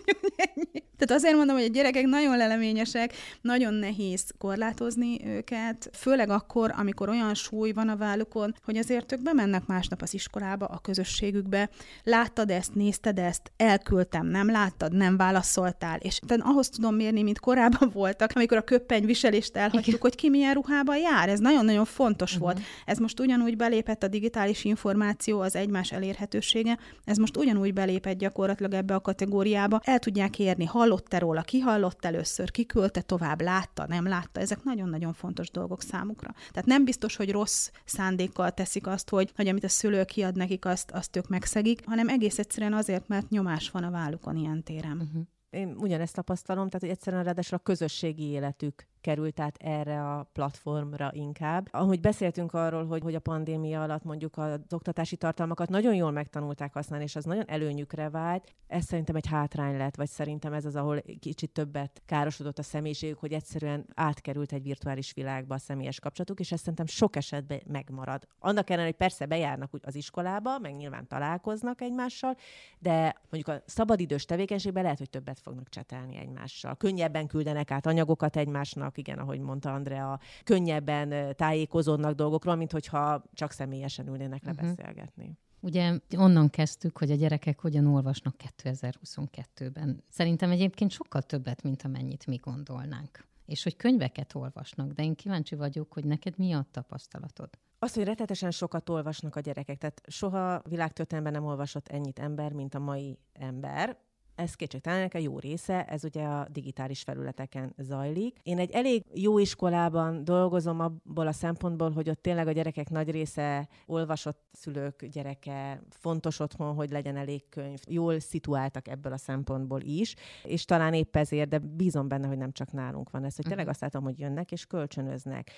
Tehát azért mondom, hogy a gyerekek nagyon leleményesek, nagyon nehéz korlátozni őket, főleg akkor, amikor olyan súly van a vállukon, hogy azért ők bemennek másnap az iskolába, a közösségükbe, láttad ezt, nézted ezt, elküldtem, nem láttad, nem válaszoltál, és ahhoz tudom mérni, mint korábban *laughs* voltak, amikor a köppenyviselést elhagytuk, Igen. hogy ki milyen ruhában jár. Ez nagyon-nagyon fontos uh-huh. volt. Ez most ugyanúgy belépett a digitális információ, az egymás elérhetősége, ez most ugyanúgy belépett gyakorlatilag ebbe a kategóriába. El tudják érni, hallott-e róla, ki hallott először, ki küldte tovább, látta, nem látta. Ezek nagyon-nagyon fontos dolgok számukra. Tehát nem biztos, hogy rossz szándékkal teszik azt, hogy, hogy amit a szülő kiad nekik, azt, azt ők megszegik, hanem egész egyszerűen azért, mert nyomás van a vállukon ilyen téren. Uh-huh én ugyanezt tapasztalom, tehát hogy egyszerűen ráadásul a közösségi életük került át erre a platformra inkább. Ahogy beszéltünk arról, hogy, hogy a pandémia alatt mondjuk az oktatási tartalmakat nagyon jól megtanulták használni, és az nagyon előnyükre vált, ez szerintem egy hátrány lett, vagy szerintem ez az, ahol kicsit többet károsodott a személyiségük, hogy egyszerűen átkerült egy virtuális világba a személyes kapcsolatuk, és ez szerintem sok esetben megmarad. Annak ellenére, hogy persze bejárnak az iskolába, meg nyilván találkoznak egymással, de mondjuk a szabadidős tevékenységben lehet, hogy többet fognak csetelni egymással. Könnyebben küldenek át anyagokat egymásnak, dolgoknak, igen, ahogy mondta Andrea, könnyebben tájékozódnak dolgokról, mint hogyha csak személyesen ülnének uh-huh. lebeszélgetni. Ugye onnan kezdtük, hogy a gyerekek hogyan olvasnak 2022-ben. Szerintem egyébként sokkal többet, mint amennyit mi gondolnánk. És hogy könyveket olvasnak, de én kíváncsi vagyok, hogy neked mi a tapasztalatod? Azt, hogy rettetesen sokat olvasnak a gyerekek, tehát soha világtörténelemben nem olvasott ennyit ember, mint a mai ember ez kétségtelen a jó része, ez ugye a digitális felületeken zajlik. Én egy elég jó iskolában dolgozom abból a szempontból, hogy ott tényleg a gyerekek nagy része olvasott szülők gyereke, fontos otthon, hogy legyen elég könyv, jól szituáltak ebből a szempontból is, és talán épp ezért, de bízom benne, hogy nem csak nálunk van ez, hogy tényleg mhm. azt látom, hogy jönnek és kölcsönöznek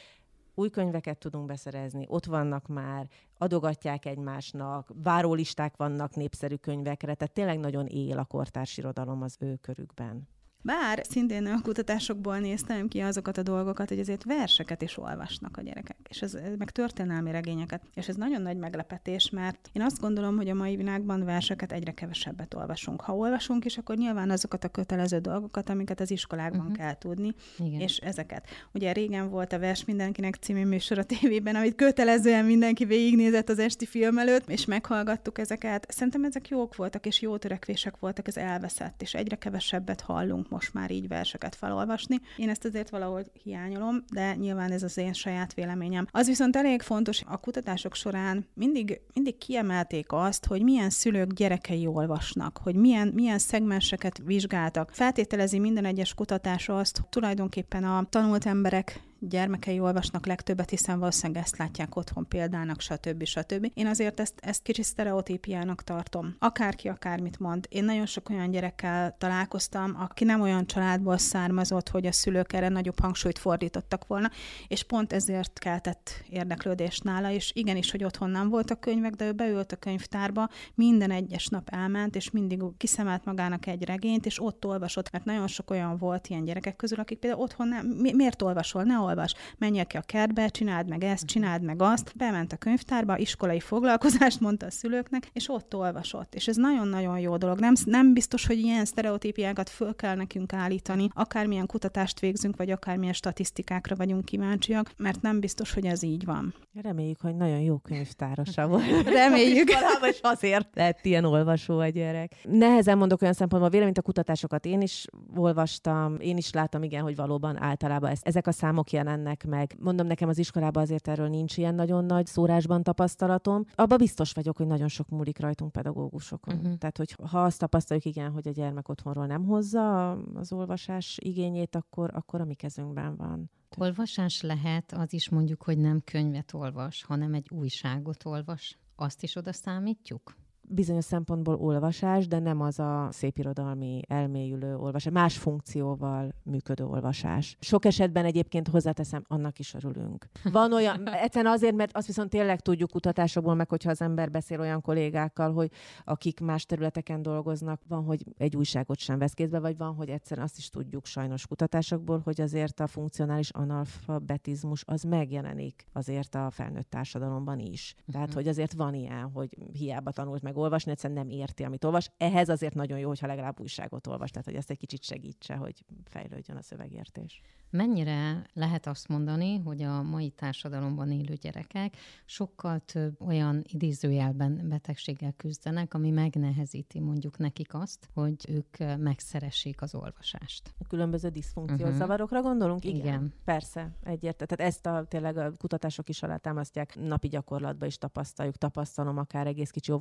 új könyveket tudunk beszerezni, ott vannak már, adogatják egymásnak, várólisták vannak népszerű könyvekre, tehát tényleg nagyon él a kortárs irodalom az ő körükben. Bár szintén a kutatásokból néztem ki azokat a dolgokat, hogy azért verseket is olvasnak a gyerekek, és ez, ez meg történelmi regényeket. És ez nagyon nagy meglepetés, mert én azt gondolom, hogy a mai világban verseket egyre kevesebbet olvasunk. Ha olvasunk is, akkor nyilván azokat a kötelező dolgokat, amiket az iskolákban uh-huh. kell tudni, Igen. és ezeket. Ugye régen volt a Vers mindenkinek című műsor a tévében, amit kötelezően mindenki végignézett az esti film előtt, és meghallgattuk ezeket. Szerintem ezek jók voltak, és jó törekvések voltak, ez elveszett, és egyre kevesebbet hallunk most már így verseket felolvasni. Én ezt azért valahogy hiányolom, de nyilván ez az én saját véleményem. Az viszont elég fontos, a kutatások során mindig, mindig kiemelték azt, hogy milyen szülők gyerekei olvasnak, hogy milyen, milyen szegmenseket vizsgáltak. Feltételezi minden egyes kutatás azt, hogy tulajdonképpen a tanult emberek gyermekei olvasnak legtöbbet, hiszen valószínűleg ezt látják otthon példának, stb. stb. Én azért ezt, ezt kicsi sztereotípiának tartom. Akárki akármit mond. Én nagyon sok olyan gyerekkel találkoztam, aki nem olyan családból származott, hogy a szülők erre nagyobb hangsúlyt fordítottak volna, és pont ezért keltett érdeklődést nála, és igenis, hogy otthon nem voltak könyvek, de ő beült a könyvtárba, minden egyes nap elment, és mindig kiszemelt magának egy regényt, és ott olvasott, mert nagyon sok olyan volt ilyen gyerekek közül, akik például otthon nem, mi, miért olvasol, ne olvas, menjél ki a kertbe, csináld meg ezt, csináld meg azt. Bement a könyvtárba, iskolai foglalkozást mondta a szülőknek, és ott olvasott. És ez nagyon-nagyon jó dolog. Nem, nem biztos, hogy ilyen sztereotípiákat föl kell nekünk állítani, akármilyen kutatást végzünk, vagy akármilyen statisztikákra vagyunk kíváncsiak, mert nem biztos, hogy ez így van. Reméljük, hogy nagyon jó könyvtárosa *laughs* volt. Reméljük. és azért lett ilyen olvasó a gyerek. Nehezen mondok olyan szempontból, véleményt a kutatásokat én is olvastam, én is láttam, igen, hogy valóban általában ezt, ezek a számok jelennek meg. Mondom, nekem az iskolában azért erről nincs ilyen nagyon nagy szórásban tapasztalatom. Abba biztos vagyok, hogy nagyon sok múlik rajtunk pedagógusokon. Uh-huh. Tehát, hogy ha azt tapasztaljuk, igen, hogy a gyermek otthonról nem hozza az olvasás igényét, akkor, akkor a mi kezünkben van. Olvasás lehet az is mondjuk, hogy nem könyvet olvas, hanem egy újságot olvas. Azt is oda számítjuk? Bizonyos szempontból olvasás, de nem az a szépirodalmi elmélyülő olvasás, más funkcióval működő olvasás. Sok esetben egyébként hozzáteszem, annak is örülünk. Van olyan, *laughs* egyszerűen azért, mert azt viszont tényleg tudjuk kutatásokból, meg hogyha az ember beszél olyan kollégákkal, hogy akik más területeken dolgoznak, van, hogy egy újságot sem vesz kézbe, vagy van, hogy egyszerűen azt is tudjuk sajnos kutatásokból, hogy azért a funkcionális analfabetizmus az megjelenik azért a felnőtt társadalomban is. Tehát, uh-huh. hogy azért van ilyen, hogy hiába tanult meg olvasni, egyszerűen nem érti, amit olvas. Ehhez azért nagyon jó, hogyha legalább újságot olvas, tehát hogy ezt egy kicsit segítse, hogy fejlődjön a szövegértés. Mennyire lehet azt mondani, hogy a mai társadalomban élő gyerekek sokkal több olyan idézőjelben betegséggel küzdenek, ami megnehezíti mondjuk nekik azt, hogy ők megszeressék az olvasást. A különböző diszfunkciós uh-huh. zavarokra gondolunk? Igen. Igen. Persze, egyértelmű. Tehát ezt a tényleg a kutatások is alátámasztják, napi gyakorlatban is tapasztaljuk, tapasztalom akár egész kicsi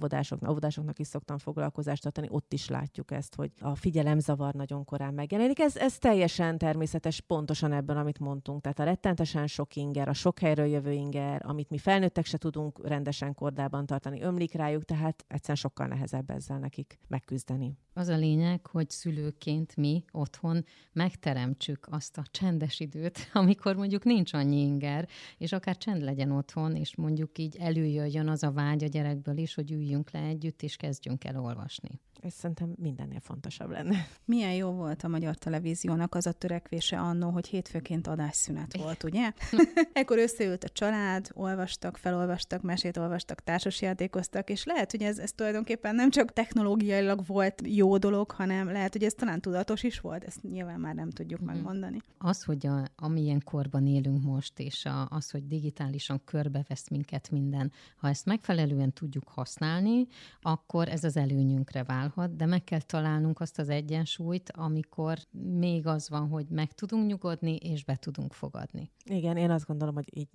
óvodásoknak, óvodásoknak is szoktam foglalkozást tartani, ott is látjuk ezt, hogy a figyelemzavar nagyon korán megjelenik. Ez, ez teljesen természetes, pontosan ebben, amit mondtunk. Tehát a rettentesen sok inger, a sok helyről jövő inger, amit mi felnőttek se tudunk rendesen kordában tartani, ömlik rájuk, tehát egyszerűen sokkal nehezebb ezzel nekik megküzdeni. Az a lényeg, hogy szülőként mi otthon megteremtsük azt a csendes időt, *laughs* amikor mondjuk nincs annyi inger, és akár csend legyen otthon, és mondjuk így előjöjjön az a vágy a gyerekből is, hogy üljünk le együtt, és kezdjünk el olvasni. Ez szerintem mindennél fontosabb lenne. Milyen jó volt a magyar televíziónak az a törekvése annó, hogy hétfőként adásszünet volt, ugye? *laughs* Ekkor összeült a család, olvastak, felolvastak, mesét olvastak, társasjátékoztak, és lehet, hogy ez, ez tulajdonképpen nem csak technológiailag volt jó dolog, hanem lehet, hogy ez talán tudatos is volt, ezt nyilván már nem tudjuk mm. megmondani. Az, hogy a, amilyen korban élünk most, és a, az, hogy digitálisan körbevesz minket minden, ha ezt megfelelően tudjuk használni, akkor ez az előnyünkre válhat, de meg kell találnunk azt az egyensúlyt, amikor még az van, hogy meg tudunk nyugodni, és be tudunk fogadni. Igen, én azt gondolom, hogy így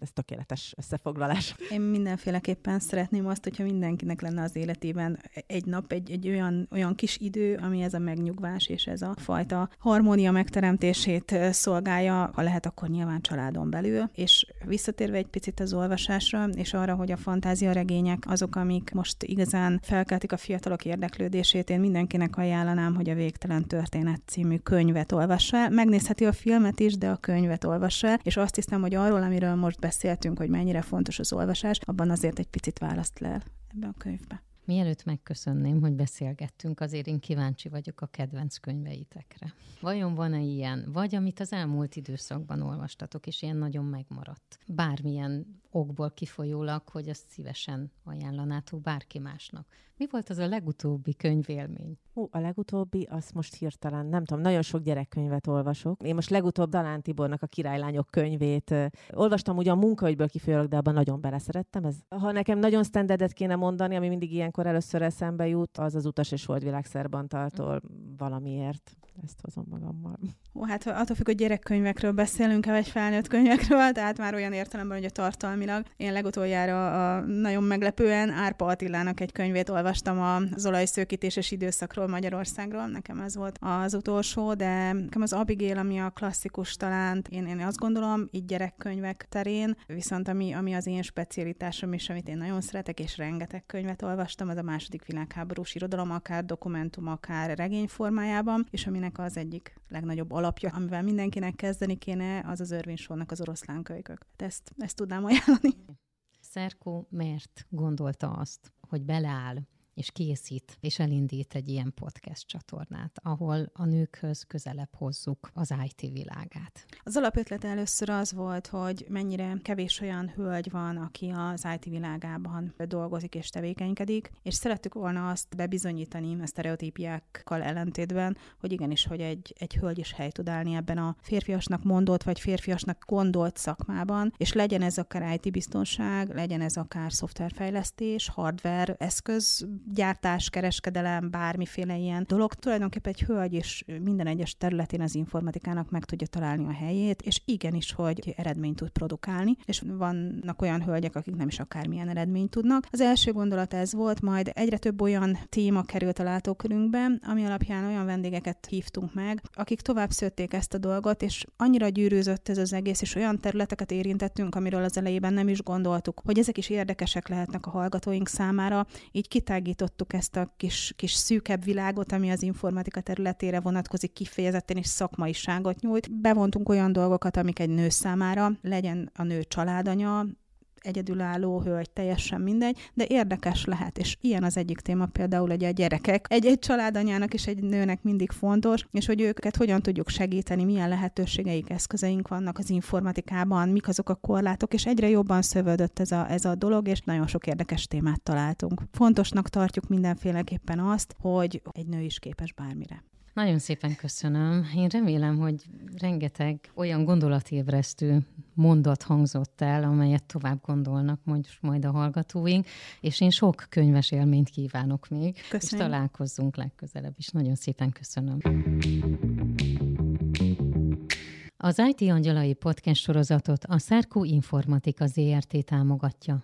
ez tökéletes összefoglalás. Én mindenféleképpen szeretném azt, hogyha mindenkinek lenne az életében egy nap egy, egy olyan, olyan kis idő, ami ez a megnyugvás és ez a fajta harmónia megteremtését szolgálja, ha lehet, akkor nyilván családon belül. És visszatérve egy picit az olvasásra, és arra, hogy a fantáziaregények azok, amik most igazán felkeltik a fiatalok érdeklődését, én mindenkinek ajánlanám, hogy a Végtelen Történet című könyvet olvassa el. Megnézheti a filmet is, de a könyvet olvassa el, és azt hiszem, hogy arról, amiről most beszéltünk, hogy mennyire fontos az olvasás, abban azért egy picit választ le ebbe a könyvbe. Mielőtt megköszönném, hogy beszélgettünk, azért én kíváncsi vagyok a kedvenc könyveitekre. Vajon van-e ilyen, vagy amit az elmúlt időszakban olvastatok, és ilyen nagyon megmaradt? Bármilyen okból kifolyólag, hogy azt szívesen ajánlanátok bárki másnak. Mi volt az a legutóbbi könyvélmény? Hú, a legutóbbi, azt most hirtelen, nem tudom, nagyon sok gyerekkönyvet olvasok. Én most legutóbb Dalán Tibornak a Királylányok könyvét olvastam, ugye a munkaügyből kifolyólag, de abban nagyon beleszerettem. Ez, ha nekem nagyon standardet kéne mondani, ami mindig ilyenkor először eszembe jut, az az Utas és Holdvilág Szerbantaltól valamiért ezt hozom magammal. Ó, hát attól függ, hogy gyerekkönyvekről beszélünk, vagy felnőtt könyvekről, tehát már olyan értelemben, hogy a tartalmilag. Én legutoljára a, nagyon meglepően Árpa Attilának egy könyvét olvastam az olajszőkítéses időszakról Magyarországról. Nekem ez volt az utolsó, de nekem az Abigail, ami a klasszikus talán, én, én azt gondolom, így gyerekkönyvek terén, viszont ami, ami az én specialitásom is, amit én nagyon szeretek, és rengeteg könyvet olvastam, az a második világháborús irodalom, akár dokumentum, akár regény formájában, és ami aminek az egyik legnagyobb alapja, amivel mindenkinek kezdeni kéne, az az Irving az oroszlán kölykök. Ezt, ezt tudnám ajánlani. Szerkó miért gondolta azt, hogy beleáll és készít, és elindít egy ilyen podcast csatornát, ahol a nőkhöz közelebb hozzuk az IT világát. Az alapötlet először az volt, hogy mennyire kevés olyan hölgy van, aki az IT világában dolgozik és tevékenykedik, és szerettük volna azt bebizonyítani a sztereotípiákkal ellentétben, hogy igenis, hogy egy, egy hölgy is hely tud állni ebben a férfiasnak mondott, vagy férfiasnak gondolt szakmában, és legyen ez akár IT biztonság, legyen ez akár szoftverfejlesztés, hardware eszköz gyártás, kereskedelem, bármiféle ilyen dolog. Tulajdonképpen egy hölgy is minden egyes területén az informatikának meg tudja találni a helyét, és igenis, hogy eredményt tud produkálni, és vannak olyan hölgyek, akik nem is akármilyen eredményt tudnak. Az első gondolat ez volt, majd egyre több olyan téma került a látókörünkbe, ami alapján olyan vendégeket hívtunk meg, akik tovább szőtték ezt a dolgot, és annyira gyűrűzött ez az egész, és olyan területeket érintettünk, amiről az elejében nem is gondoltuk, hogy ezek is érdekesek lehetnek a hallgatóink számára, így kitágít megvilágítottuk ezt a kis, kis szűkebb világot, ami az informatika területére vonatkozik kifejezetten, és szakmaiságot nyújt. Bevontunk olyan dolgokat, amik egy nő számára, legyen a nő családanya, egyedülálló hölgy, teljesen mindegy, de érdekes lehet, és ilyen az egyik téma például egy a gyerekek. Egy-egy családanyának és egy nőnek mindig fontos, és hogy őket hogyan tudjuk segíteni, milyen lehetőségeik, eszközeink vannak az informatikában, mik azok a korlátok, és egyre jobban szövődött ez a, ez a dolog, és nagyon sok érdekes témát találtunk. Fontosnak tartjuk mindenféleképpen azt, hogy egy nő is képes bármire. Nagyon szépen köszönöm. Én remélem, hogy rengeteg olyan gondolatébresztő mondat hangzott el, amelyet tovább gondolnak majd, majd a hallgatóink, és én sok könyves élményt kívánok még, Köszönöm. és találkozzunk legközelebb is. Nagyon szépen köszönöm. Az IT Angyalai podcast sorozatot a Szerkó Informatika ZRT támogatja.